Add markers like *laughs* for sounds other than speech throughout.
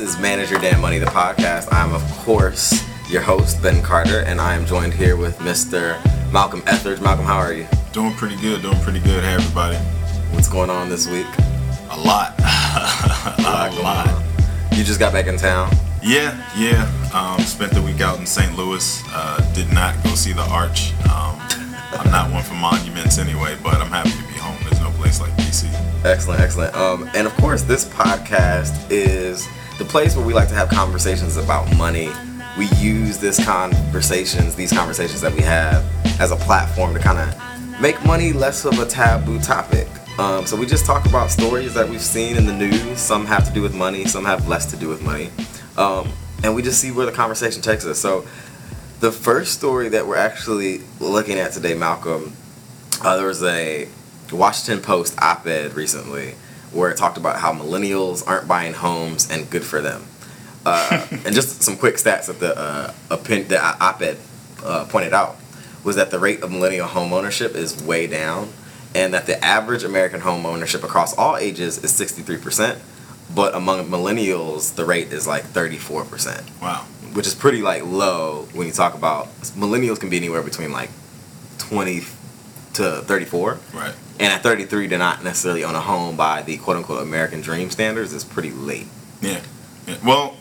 pressing play. This is Manage Your Damn Money, the podcast. I'm, of course, your host, Ben Carter, and I am joined here with Mr. Malcolm Etheridge. Malcolm, how are you? Doing pretty good, doing pretty good. Hey, everybody. What's going on this week? A lot. *laughs* a lot, a lot. You just got back in town? Yeah, yeah. Um, spent the week out in St. Louis. Uh, did not go see the Arch. Um, I'm not one for monuments anyway, but I'm happy to be home. There's no place like DC. Excellent, excellent. Um, and of course, this podcast is the place where we like to have conversations about money. We use this conversations, these conversations that we have, as a platform to kind of make money less of a taboo topic. Um, so we just talk about stories that we've seen in the news. Some have to do with money, some have less to do with money, um, and we just see where the conversation takes us. So the first story that we're actually looking at today, Malcolm, uh, there was a Washington Post op-ed recently where it talked about how millennials aren't buying homes and good for them. Uh, *laughs* and just some quick stats that the uh, the op-ed uh, pointed out was that the rate of millennial home ownership is way down, and that the average American home ownership across all ages is 63%, but among millennials the rate is like 34%. Wow. Which is pretty like low when you talk about millennials can be anywhere between like 20 to 34. Right. And at 33 to not necessarily own a home by the quote unquote American dream standards is pretty late. Yeah. yeah. Well,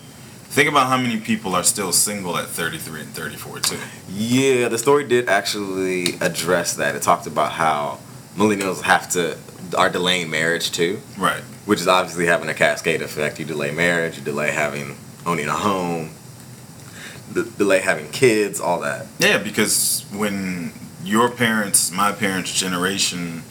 think about how many people are still single at 33 and 34 too. Yeah, the story did actually address that. It talked about how millennials have to are delaying marriage too. Right. Which is obviously having a cascade effect. You delay marriage, you delay having owning a home, delay having kids, all that. Yeah, because when your parents, my parents' generation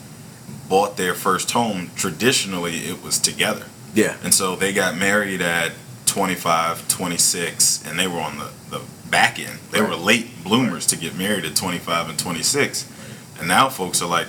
bought their first home, traditionally it was together. Yeah. And so they got married at 25, 26, and they were on the, the back end. They Right. were late bloomers to get married at 25 and 26. And now folks are like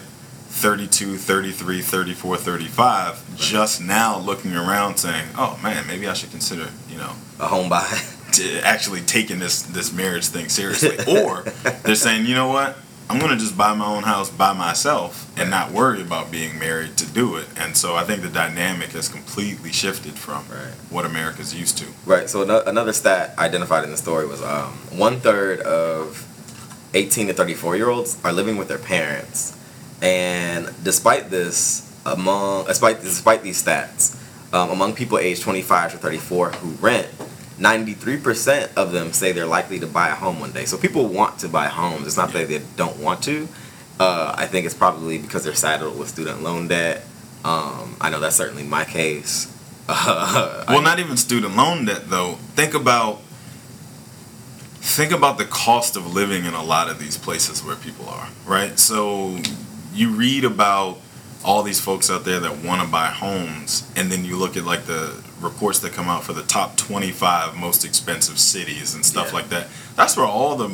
32, 33, 34, 35, just now looking around saying, oh man, maybe I should consider, you know, A home buy. *laughs* to actually taking this this marriage thing seriously. *laughs* or they're saying, you know what? I'm gonna just buy my own house by myself and not worry about being married to do it. And so I think the dynamic has completely shifted from Right. what America's used to. Right. So another stat identified in the story was um, one third of 18 to 34 year olds are living with their parents, and despite this, among despite despite these stats, um, among people aged 25 to 34 who rent, 93% of them say they're likely to buy a home one day. So people want to buy homes. It's not that they don't want to. Uh, I think it's probably because they're saddled with student loan debt. Um, I know that's certainly my case. *laughs* Uh, Well, not even student loan debt though. Think about think about the cost of living in a lot of these places where people are, right? So you read about all these folks out there that want to buy homes and then you look at like the reports that come out for the top 25 most expensive cities and stuff Yeah. like that. That's where all the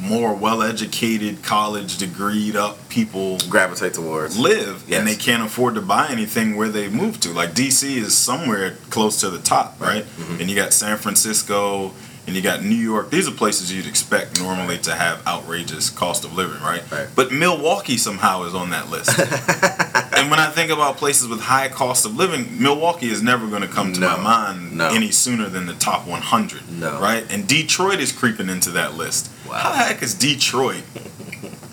more well-educated, college degreed up people gravitate towards. live Yes. and they can't afford to buy anything where they move to. Like DC is somewhere close to the top, right? Mm-hmm. And you got San Francisco and you got New York. These are places you'd expect normally to have outrageous cost of living, right? Right. But Milwaukee somehow is on that list. *laughs* and when I think about places with high cost of living, Milwaukee is never going to come to No. my mind No. any sooner than the top 100, No. right? And Detroit is creeping into that list. Wow. How the heck is Detroit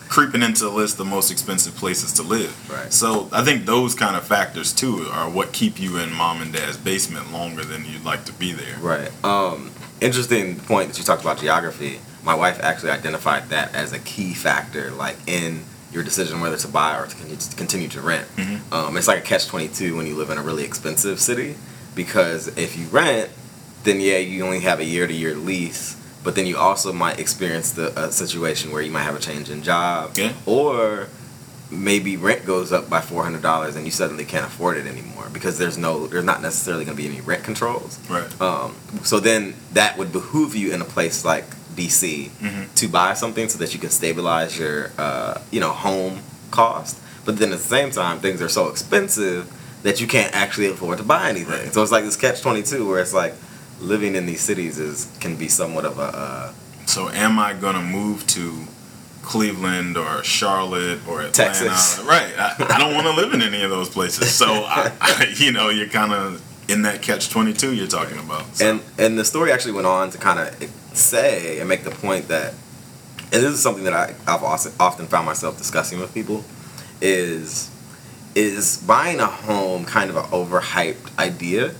creeping into the list of the most expensive places to live. Right. So I think those kind of factors too are what keep you in mom and dad's basement longer than you'd like to be there. Right. Um, interesting point that you talked about geography. My wife actually identified that as a key factor, like in your decision whether to buy or to continue to rent. Mhm. Um, it's like a catch twenty two when you live in a really expensive city, because if you rent, then yeah, you only have a year to year lease. But then you also might experience the a situation where you might have a change in job, Yeah. or maybe rent goes up by four hundred dollars and you suddenly can't afford it anymore because there's no there's not necessarily going to be any rent controls. Right. Um, so then that would behoove you in a place like DC Mhm. to buy something so that you can stabilize your uh, you know home cost. But then at the same time, things are so expensive that you can't actually afford to buy anything. Right. So it's like this catch twenty two where it's like living in these cities is can be somewhat of a uh, So am I gonna move to Cleveland or Charlotte or Atlanta? Texas. Right. I, I don't want to live in any of those places. So I, I, you know, you're kind of in that catch twenty two you're talking about. So. And and the story actually went on to kind of say and make the point that, and this is something that I, I've also often found myself discussing with people, is is buying a home kind of an overhyped idea,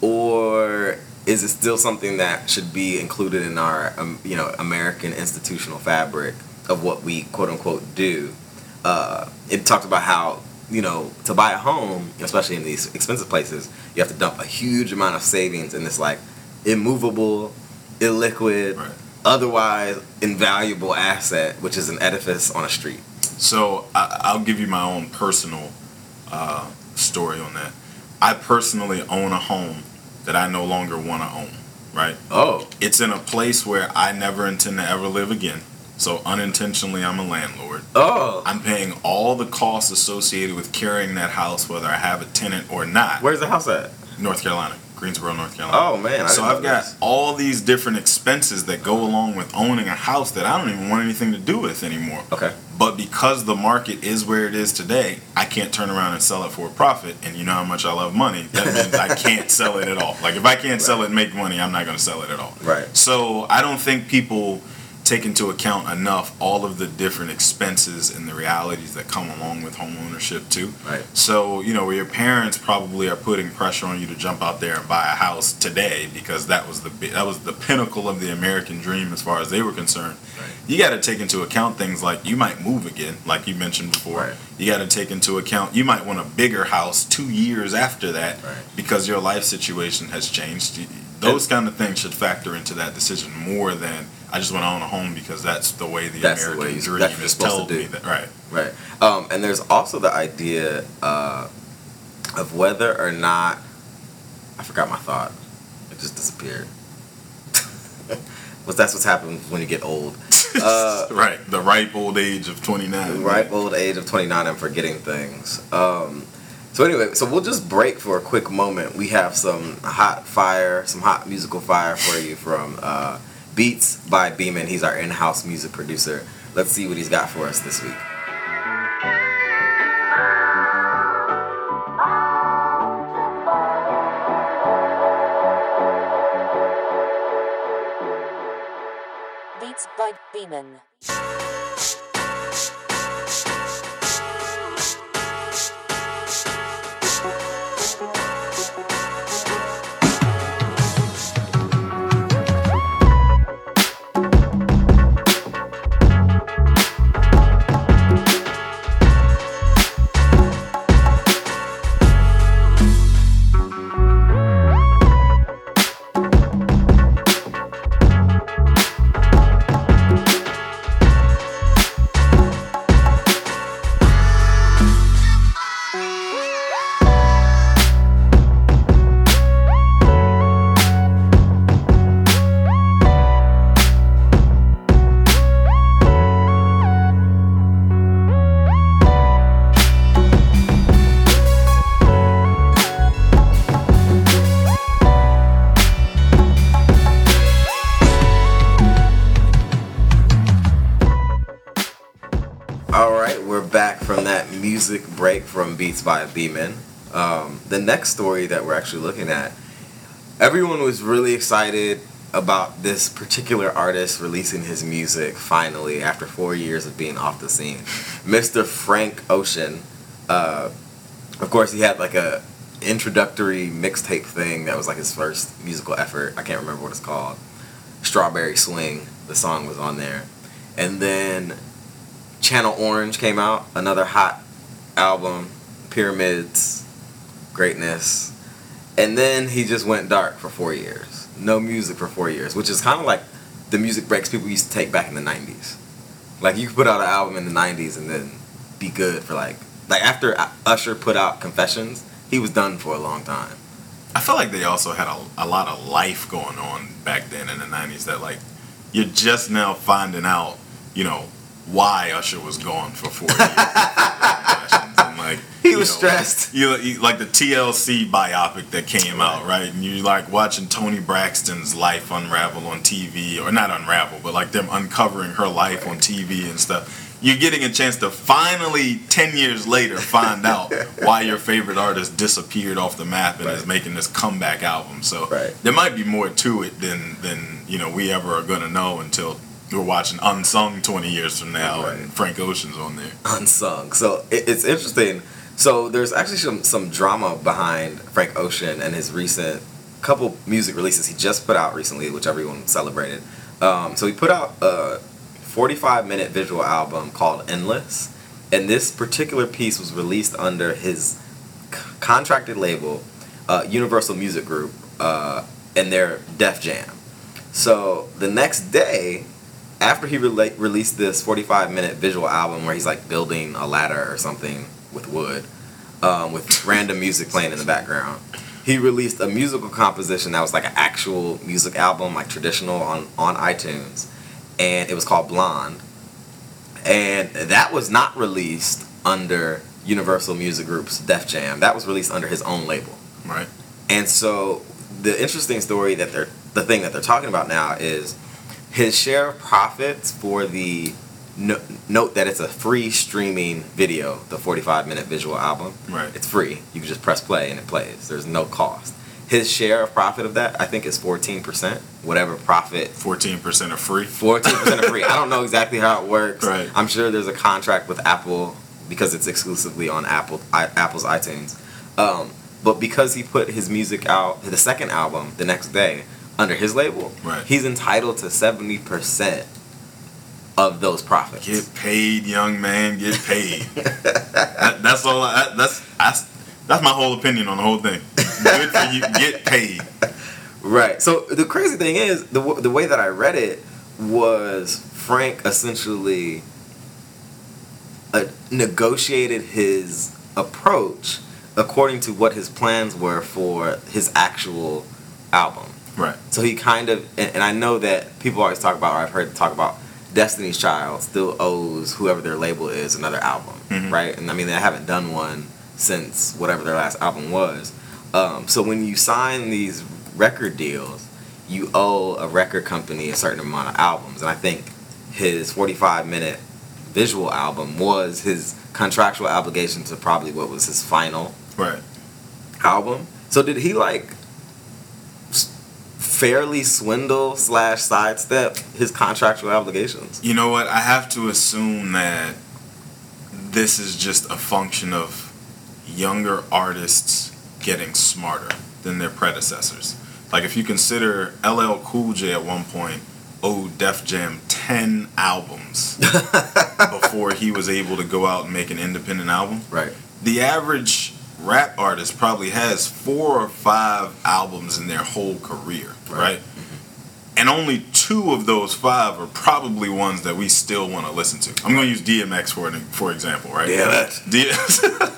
or is it still something that should be included in our um, you know American institutional fabric of what we quote unquote do? Uh, it talked about how you know to buy a home, especially in these expensive places, you have to dump a huge amount of savings in this like immovable, illiquid, Right. otherwise invaluable asset, which is an edifice on a street. So I, I'll give you my own personal uh, story on that. I personally own a home that I no longer want to own. Right? Oh, It's in a place where I never intend to ever live again. So unintentionally, I'm a landlord. oh, I'm paying all the costs associated with carrying that house, whether I have a tenant or not. where's the house at? North Carolina, Greensboro, North Carolina. Oh man, I so I've got this. all these different expenses that go along with owning a house that I don't even want anything to do with anymore. Okay. But because the market is where it is today, I can't turn around and sell it for a profit. And you know how much I love money. That means I *laughs* can't sell it at all. Like if I can't sell it and make money, I'm not going to sell it at all. Right. So I don't think people take into account enough all of the different expenses and the realities that come along with home ownership too. Right. So, you know, your parents probably are putting pressure on you to jump out there and buy a house today because that was the that was the pinnacle of the American dream as far as they were concerned. Right. You got to take into account things like you might move again, like you mentioned before. Right. You got to take into account you might want a bigger house 2 years after that Right. because your life situation has changed. Those kind of things should factor into that decision more than I just want to own a home because that's the way the That's the American way you- dream that's is supposed to do. me that. Right. Right. Um, and there's also the idea uh, of whether or not I forgot my thought. It just disappeared. *laughs* well, that's what's happened when you get old. *laughs* Uh, right. The ripe old age of 29. the ripe old age of 29 and forgetting things. Um, so anyway, so we'll just break for a quick moment. We have some hot fire, some hot musical fire for you from uh, Beats by Beeman. He's our in-house music producer. Let's see what he's got for us this week. Beats by Beeman. Beats by Beeman. Um, the next story that we're actually looking at, everyone was really excited about this particular artist releasing his music finally after four years of being off the scene. Mr. Frank Ocean, uh, of course, he had like a introductory mixtape thing that was like his first musical effort. I can't remember what it's called. Strawberry Swing, the song was on there, and then Channel Orange came out, another hot album, Pyramids, Greatness. And then he just went dark for four years. No music for four years, which is kind of like the music breaks people used to take back in the 90s. Like you could put out an album in the 90s and then be good for like, like after Usher put out Confessions, he was done for a long time. I feel like they also had a, a lot of life going on back then in the 90s that, like, you're just now finding out, you know, why Usher was gone for four years. *laughs* and, like, He you was know, stressed. You, you like the TLC biopic that came out, right? And you like watching Toni Braxton's life unravel on TV, or not unravel, but like them uncovering her life on TV and stuff. You're getting a chance to finally, ten years later, find out *laughs* why your favorite artist disappeared off the map and is making this comeback album. So Right. there might be more to it than than you know we ever are gonna know until we're watching Unsung 20 years from now Right. and Frank Ocean's on there. unsung. So it, it's interesting. So there's actually some some drama behind Frank Ocean and his recent couple music releases he just put out recently, which everyone celebrated. Um, so he put out a 45 minute visual album called Endless, and this particular piece was released under his c- contracted label, uh, Universal Music Group, uh, and their Def Jam. So the next day, after he rela- released this 45 minute visual album where he's like building a ladder or something with wood, um, with random music playing in the background, he released a musical composition that was like an actual music album, like traditional on, on iTunes, and it was called Blonde. And that was not released under Universal Music Group's Def Jam. That was released under his own label. Right. And so the interesting story that they're the thing that they're talking about now is his share of profits for the no, note that it's a free streaming video, the 45 minute visual album. Right. It's free. You can just press play and it plays. There's no cost. His share of profit of that, I think, is 14%. Whatever profit 14% are free. 14% of free. I don't know exactly how it works. Right. I'm sure there's a contract with Apple because it's exclusively on Apple I, Apple's iTunes. Um, but because he put his music out, the second album, the next day, under his label, Right. he's entitled to 70% of those profits. Get paid, young man. Get paid. that, that's all. I, that's that's that's my whole opinion on the whole thing. Good for you. Get paid. Right. So the crazy thing is, the the way that I read it was Frank essentially uh, negotiated his approach according to what his plans were for his actual album. Right. So he kind of, and, and I know that people always talk about, or I've heard talk about, Destiny's Child still owes whoever their label is another album, Mhm. right? And I mean, they haven't done one since whatever their last album was. Um, so when you sign these record deals, you owe a record company a certain amount of albums. And I think his 45 minute visual album was his contractual obligation to probably what was his final Right. album. So did he like fairly swindle slash sidestep his contractual obligations? You know what? I have to assume that this is just a function of younger artists getting smarter than their predecessors. Like if you consider LL Cool J at one point owed Def Jam 10 albums *laughs* before he was able to go out and make an independent album. Right. The average rap artist probably has four or five albums in their whole career, Right. right? And only two of those five are probably ones that we still want to listen to. I'm going to use DMX for an, for example, right? DMX. D- *laughs*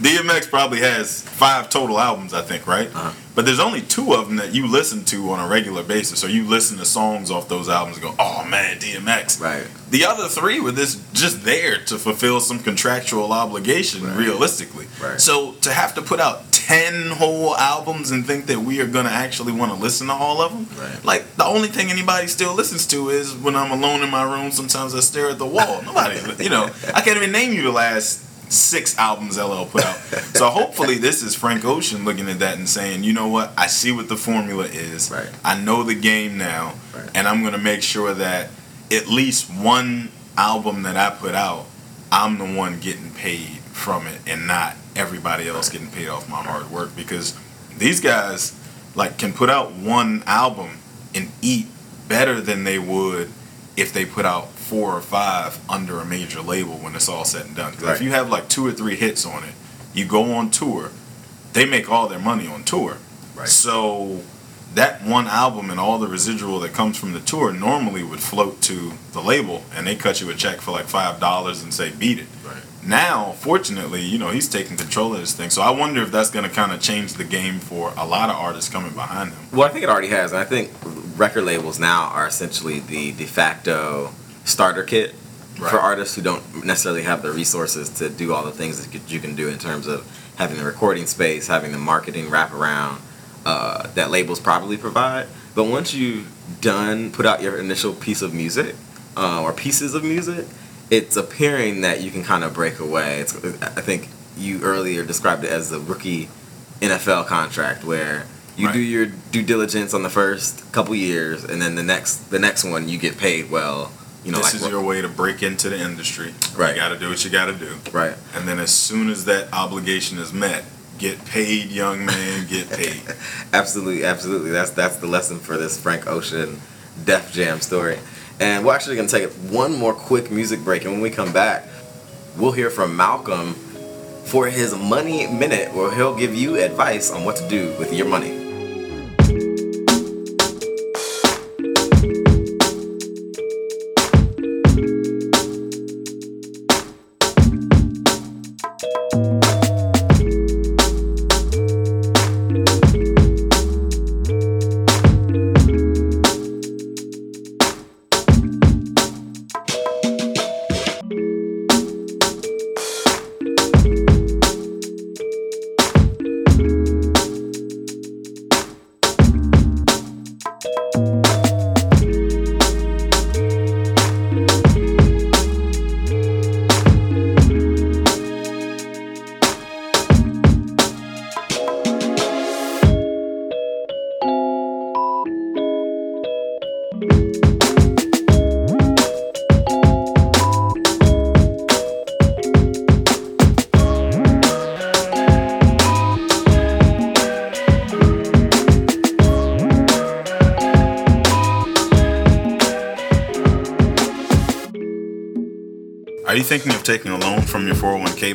DMX probably has five total albums, I think, right? Uh-huh. But there's only two of them that you listen to on a regular basis, or you listen to songs off those albums and go, "Oh man, DMX." Right. The other three were this just there to fulfill some contractual obligation, Right. realistically. Right. So to have to put out ten whole albums and think that we are gonna actually want to listen to all of them, Right. like the only thing anybody still listens to is when I'm alone in my room. Sometimes I stare at the wall. *laughs* Nobody, you know, I can't even name you the last six albums LL put out. So hopefully this is Frank Ocean looking at that and saying, you know what, I see what the formula is. Right. I know the game now, Right. and I'm gonna make sure that at least one album that I put out, I'm the one getting paid from it, and not everybody else getting paid off my hard work. Because these guys like can put out one album and eat better than they would if they put out four or five under a major label when it's all said and done. 'Cause Right. if you have like two or three hits on it, you go on tour, they make all their money on tour. Right. So that one album and all the residual that comes from the tour normally would float to the label and they cut you a check for like five dollars and say beat it. Right. Now, fortunately, you know, he's taking control of this thing. So I wonder if that's gonna kind of change the game for a lot of artists coming behind him. Well, I think it already has. I think record labels now are essentially the de facto starter kit Right. for artists who don't necessarily have the resources to do all the things that you can do in terms of having the recording space, having the marketing wraparound uh, that labels probably provide. But once you've done, put out your initial piece of music uh, or pieces of music, it's appearing that you can kind of break away. It's, I think you earlier described it as the rookie NFL contract where you Right. do your due diligence on the first couple years, and then the next the next one you get paid well. You know, this like is your way to break into the industry. Right. You got to do what you got to do. right. And then as soon as that obligation is met, get paid, young man, get paid. *laughs* Absolutely, absolutely. That's that's the lesson for this Frank Ocean Def Jam story. And we're actually gonna take one more quick music break, and when we come back, we'll hear from Malcolm for his money minute, where he'll give you advice on what to do with your money.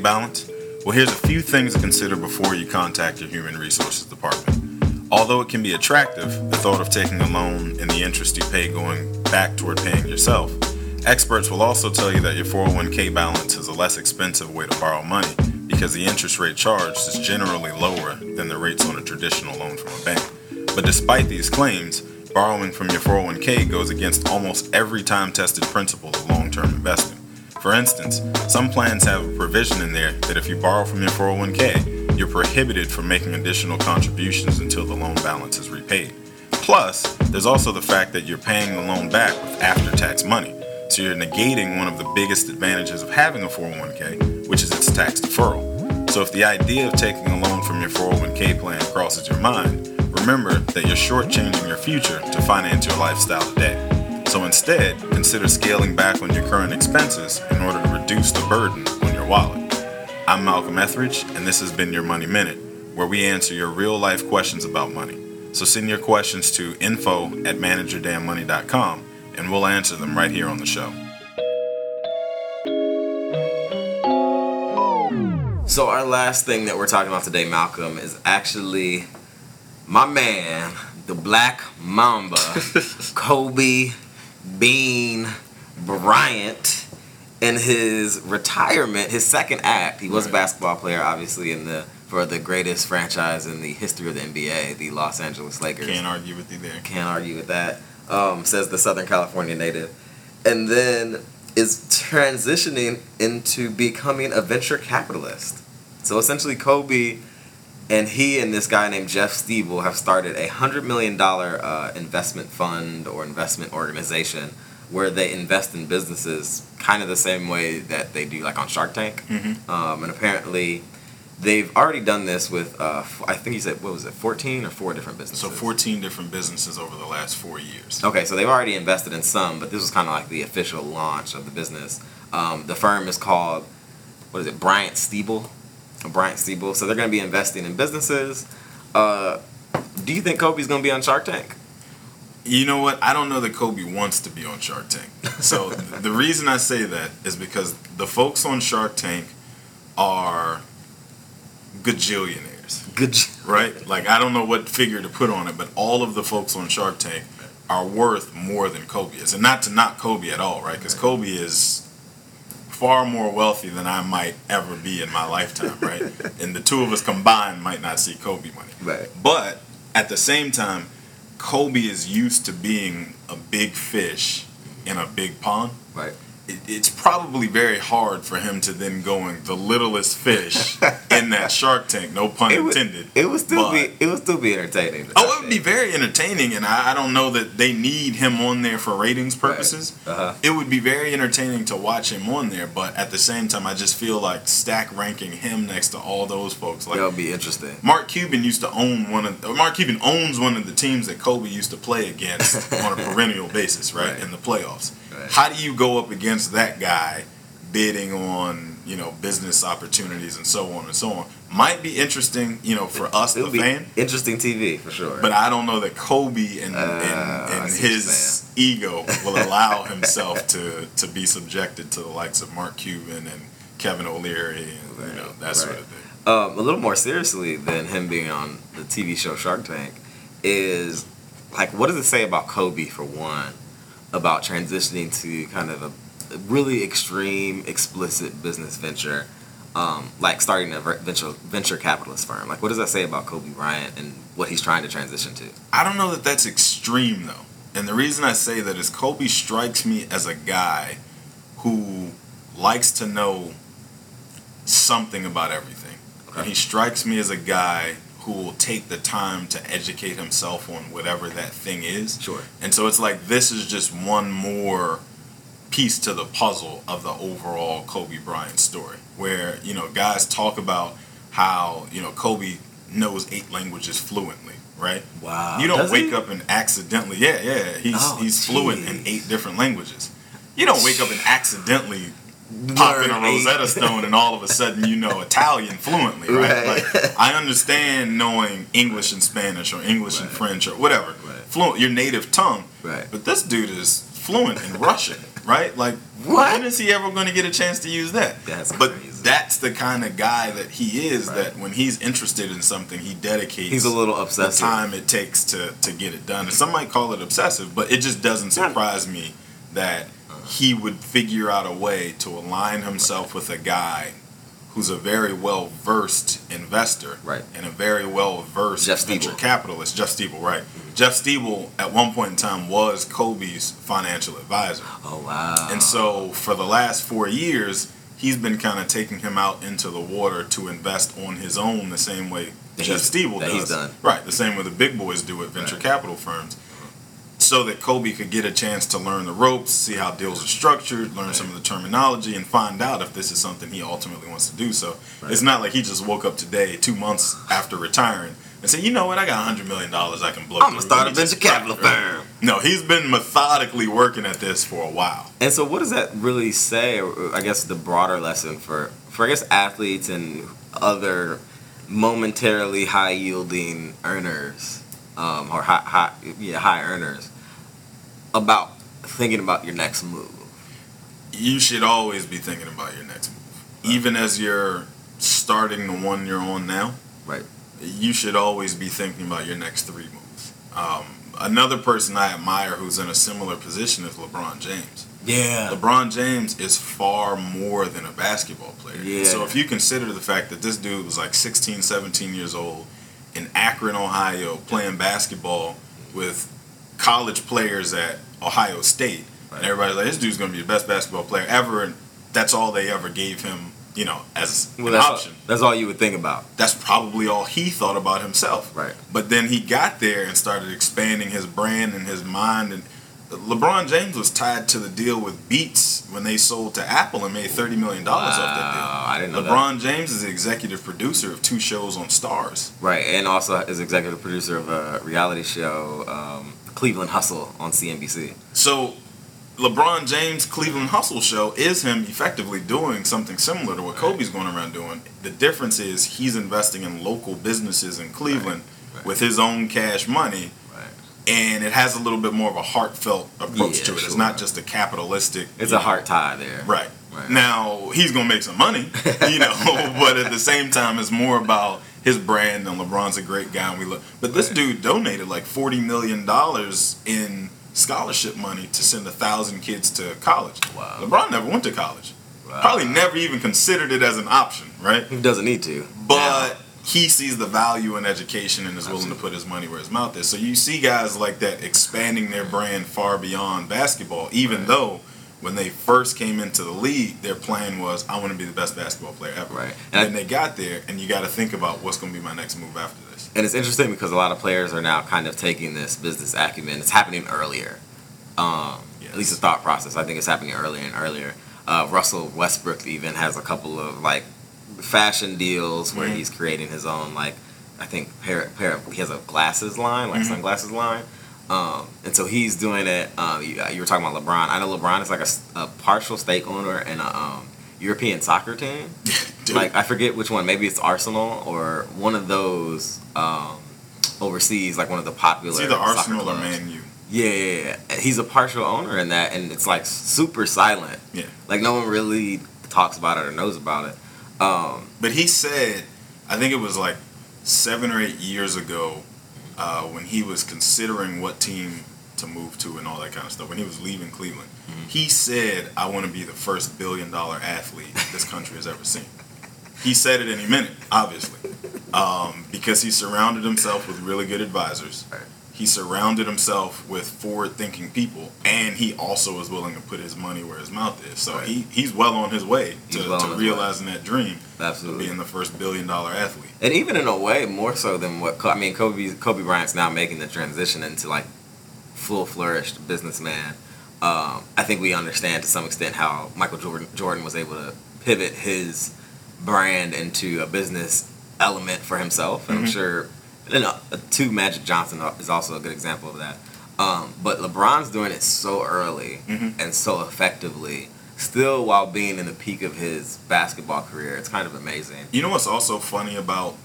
Balance? Well, here's a few things to consider before you contact your human resources department. Although it can be attractive, the thought of taking a loan and the interest you pay going back toward paying yourself, experts will also tell you that your 401k balance is a less expensive way to borrow money because the interest rate charged is generally lower than the rates on a traditional loan from a bank. But despite these claims, borrowing from your 401k goes against almost every time tested principle of long term investing. For instance, some plans have a provision in there that if you borrow from your 401k, you're prohibited from making additional contributions until the loan balance is repaid. Plus, there's also the fact that you're paying the loan back with after tax money. So you're negating one of the biggest advantages of having a 401k, which is its tax deferral. So if the idea of taking a loan from your 401k plan crosses your mind, remember that you're shortchanging your future to finance your lifestyle today. So instead, consider scaling back on your current expenses in order to reduce the burden on your wallet. I'm Malcolm Etheridge, and this has been your Money Minute, where we answer your real life questions about money. So send your questions to info at manageyourdamnmoney.com, and we'll answer them right here on the show. So our last thing that we're talking about today, Malcolm, is actually my man, the Black Mamba, *laughs* Kobe Bean Bryant, in his retirement, his second act. He was a basketball player, obviously, in the for the greatest franchise in the history of the NBA, the Los Angeles Lakers. Can't argue with you there. Can't argue with that. Um, says the Southern California native, and then is transitioning into becoming a venture capitalist. So essentially, Kobe and he and this guy named Jeff Stibel have started a hundred million dollar uh, investment fund or investment organization where they invest in businesses kind of the same way that they do like on Shark Tank. Mhm. Um, and apparently, they've already done this with uh, f- I think he said what was it, fourteen or four different businesses. So 14 different businesses over the last four years. Okay, so they've already invested in some, but this was kind of like the official launch of the business. Um, the firm is called, what is it, Bryant Stibel? Bryant Stibel. So they're going to be investing in businesses. Uh, do you think Kobe's going to be on Shark Tank? You know what? I don't know that Kobe wants to be on Shark Tank. So *laughs* the reason I say that is because the folks on Shark Tank are gajillionaires, Good. right? Like I don't know what figure to put on it, but all of the folks on Shark Tank are worth more than Kobe is, and not to knock Kobe at all, right? Because Kobe is far more wealthy than I might ever be in my lifetime, right? *laughs* and the two of us combined might not see Kobe money. Right. But at the same time, Kobe is used to being a big fish in a big pond. Right. It, it's probably very hard for him to then going the littlest fish in that *laughs* Shark Tank. No pun It would, intended. it would still But- be it would still be entertaining. Oh, it would be very entertaining, and I, I don't know that they need him on there for ratings purposes. Uh-huh. It would be very entertaining to watch him on there, but at the same time, I just feel like stack ranking him next to all those folks. Like That would be interesting. Mark Cuban used to own one of Mark Cuban owns one of the teams that Kobe used to play against *laughs* on a perennial basis, right, Right. in the playoffs. Right. How do you go up against that guy bidding on you know business opportunities and so on and so on? Might be interesting, you know, for us It the fan. interesting TV for sure. But I don't know that Kobe and, Uh, and, and his ego will allow *laughs* himself to, to be subjected to the likes of Mark Cuban and Kevin O'Leary and you know that Right, sort of thing. um, a little more seriously than him being on the TV show Shark Tank is like what does it say about Kobe for one about transitioning to kind of a really extreme explicit business venture um, like starting a venture venture capitalist firm. Like what does that say about Kobe Bryant and what he's trying to transition to? I don't know that that's extreme though, and the reason I say that is Kobe strikes me as a guy who likes to know something about everything, and he strikes me as a guy who will take the time to educate himself on whatever that thing is. sure And so it's like this is just one more piece to the puzzle of the overall Kobe Bryant story. Where, you know, guys talk about how, you know, Kobe knows eight languages fluently, right? wow you don't Does wake he? up and accidentally yeah, yeah, he's Oh, he's fluent in eight different languages. You don't wake up and accidentally pop in a Rosetta Stone and all of a sudden you know Italian fluently, right? Right. Like I understand knowing English and Spanish or English and French or whatever. Right. Fluent your native tongue. right But this dude is fluent in Russian, *laughs* right? Like What? when is he ever going to get a chance to use that? That's but crazy. that's the kind of guy that he is Right. that when he's interested in something, he dedicates he's a little the time it takes to, to get it done. And some might call it obsessive, but it just doesn't surprise me that he would figure out a way to align himself with a guy who's a very well versed investor Right. and a very well versed venture Stibel. capitalist. Jeff Stibel, right. Jeff Stibel at one point in time was Kobe's financial advisor. oh wow And so for the last four years, he's been kind of taking him out into the water to invest on his own the same way That Jeff that does. he's done. Right, the same way the big boys do at venture Right. capital firms. So that Kobe could get a chance to learn the ropes, see how deals are structured, learn some of the terminology, and find out if this is something he ultimately wants to do. So Right. it's not like he just woke up today, two months after retiring, and said, "You know what? I got hundred million dollars I can blow." I'm gonna through. start a venture capital Right, right. firm No, he's been methodically working at this for a while. And so, what does that really say? I guess the broader lesson for for I guess athletes and other momentarily high yielding earners, um, or high, high yeah high earners, about thinking about your next move. you should always be thinking about your next move. Even as you're starting the one you're on now, Right. you should always be thinking about your next three moves. Um, another person I admire who's in a similar position is LeBron James. Yeah. LeBron James is far more than a basketball player. Yeah. So if you consider the fact that this dude was like 16, 17 years old in Akron, Ohio, playing basketball with college players at Ohio State, and everybody's like, this dude's going to be the best basketball player ever, and that's all they ever gave him, you know, as Well, an that's all, option. that's all you would think about. That's probably all he thought about himself. Right. But then he got there and started expanding his brand and his mind. And LeBron James was tied to the deal with Beats when they sold to Apple and made thirty million dollars off that Wow, I didn't deal. know LeBron James is the executive producer of two shows on Starz. Right, and also is executive producer of a reality show, um, Cleveland Hustle on CNBC. So LeBron James' Cleveland Hustle show is him effectively doing something similar to what Kobe's going around doing. The difference is he's investing in local businesses in Cleveland right. with his own cash money. Right. and it has a little bit more of a heartfelt approach Yeah, to it. It's not just a capitalistic. It's a know, heart tie there. Right. Right. Now he's gonna make some money, you know, *laughs* but at the same time, it's more about his brand. And LeBron's a great guy, and we look. But this dude donated like forty million dollars in scholarship money to send a thousand kids to college. Wow. LeBron never went to college. Wow. Probably never even considered it as an option, right? He doesn't need to. but he sees the value in education and is willing to put his money where his mouth is. So you see guys like that expanding their brand far beyond basketball, even Right. though when they first came into the league, their plan was, I want to be the best basketball player ever. Right. And then they got there, and you got to think about what's going to be my next move after this. And it's interesting because a lot of players are now kind of taking this business acumen. It's happening earlier. Um, At least the thought process. I think it's happening earlier and earlier. Uh, Russell Westbrook even has a couple of like fashion deals where Mhm. he's creating his own like I think pair pair of, he has a glasses line like Mhm. sunglasses line. Um, and so he's doing it. Um, you, you were talking about LeBron. I know LeBron is like a partial stake owner in a um, European soccer team. *laughs* Like I forget which one. Maybe it's Arsenal or one of those um, overseas, like one of the popular. it's either Arsenal or. Man U. Yeah, yeah, yeah. He's a partial owner in that, and it's like super silent. Yeah. Like no one really talks about it or knows about it. Um, But he said, I think it was like seven or eight years ago, uh, when he was considering what team to move to and all that kind of stuff, when he was leaving Cleveland, he said, I want to be the first billion dollar athlete this country has ever seen. He said it and he meant it, obviously, um, because he surrounded himself with really good advisors. He surrounded himself with forward-thinking people, and he also is willing to put his money where his mouth is. So Right. he, he's well on his way to, well to his way. realizing that dream of absolutely. being the first billion dollar athlete. and even in a way more so than what I mean Kobe Kobe Bryant's now making the transition into like full flourished businessman. Um, I think we understand to some extent how Michael Jordan Jordan was able to pivot his brand into a business element for himself, and I'm Mhm. sure and uh, two Magic Johnson is also a good example of that. Um, but LeBron's doing it so early Mhm. and so effectively, still while being in the peak of his basketball career. It's kind of amazing. You know what's also funny about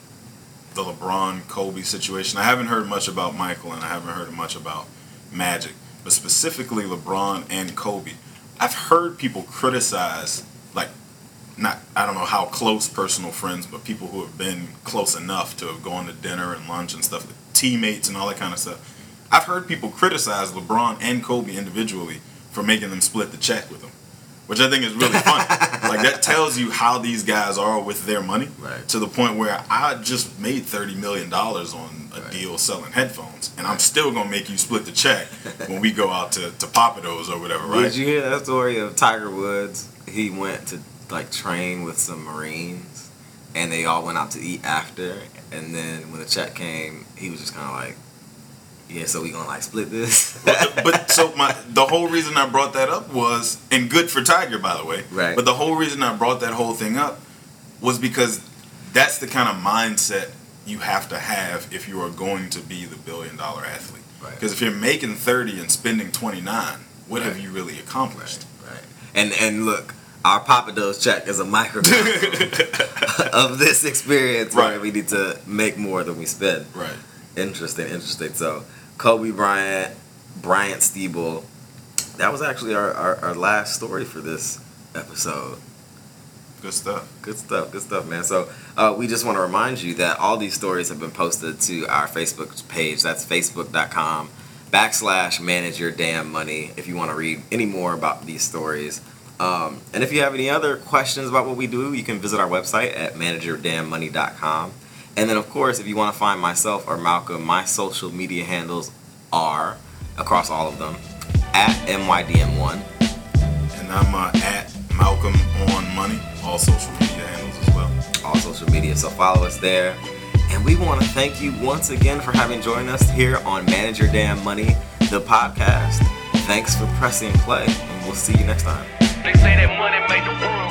the LeBron Kobe situation? I haven't heard much about Michael and I haven't heard much about Magic, but specifically LeBron and Kobe. I've heard people criticize, not, I don't know how close personal friends, but people who have been close enough to have gone to dinner and lunch and stuff, with teammates and all that kind of stuff. I've heard people criticize LeBron and Kobe individually for making them split the check with them, which I think is really funny. *laughs* like that tells you how these guys are with their money Right. to the point where I just made thirty million dollars on a Right. deal selling headphones, and I'm still gonna make you split the check *laughs* when we go out to to Pappadeaux or whatever, right? Did you hear that story of Tiger Woods? He went to like train with some Marines, and they all went out to eat after. And then when the check came, he was just kind of like, "Yeah, so we gonna like split this?" but, but *laughs* so my the whole reason I brought that up was and good for Tiger by the way. Right. But the whole reason I brought that whole thing up was because that's the kind of mindset you have to have if you are going to be the billion dollar athlete. Right. Because if you're making 30 and spending 29, what have you really accomplished? right. And and look, our Pappadeaux's check is a microcosm *laughs* of this experience where Right. we need to make more than we spend. Right. Interesting, interesting. So, Kobe Bryant, Bryant Stibel, that was actually our, our, our last story for this episode. Good stuff. Good stuff, good stuff, man. So, uh, we just want to remind you that all these stories have been posted to our Facebook page. That's facebook.com backslash manage your damn money if you want to read any more about these stories. Um, and if you have any other questions about what we do, you can visit our website at manageyourdamnmoney.com. And then, of course, if you want to find myself or Malcolm, my social media handles are, across all of them, at MYDM1. And I'm uh, at Malcolm on Money, all social media handles as well. all social media. So follow us there. And we want to thank you once again for having joined us here on Manage Your Damn Money, the podcast. Thanks for pressing play, and we'll see you next time. They say that money make the world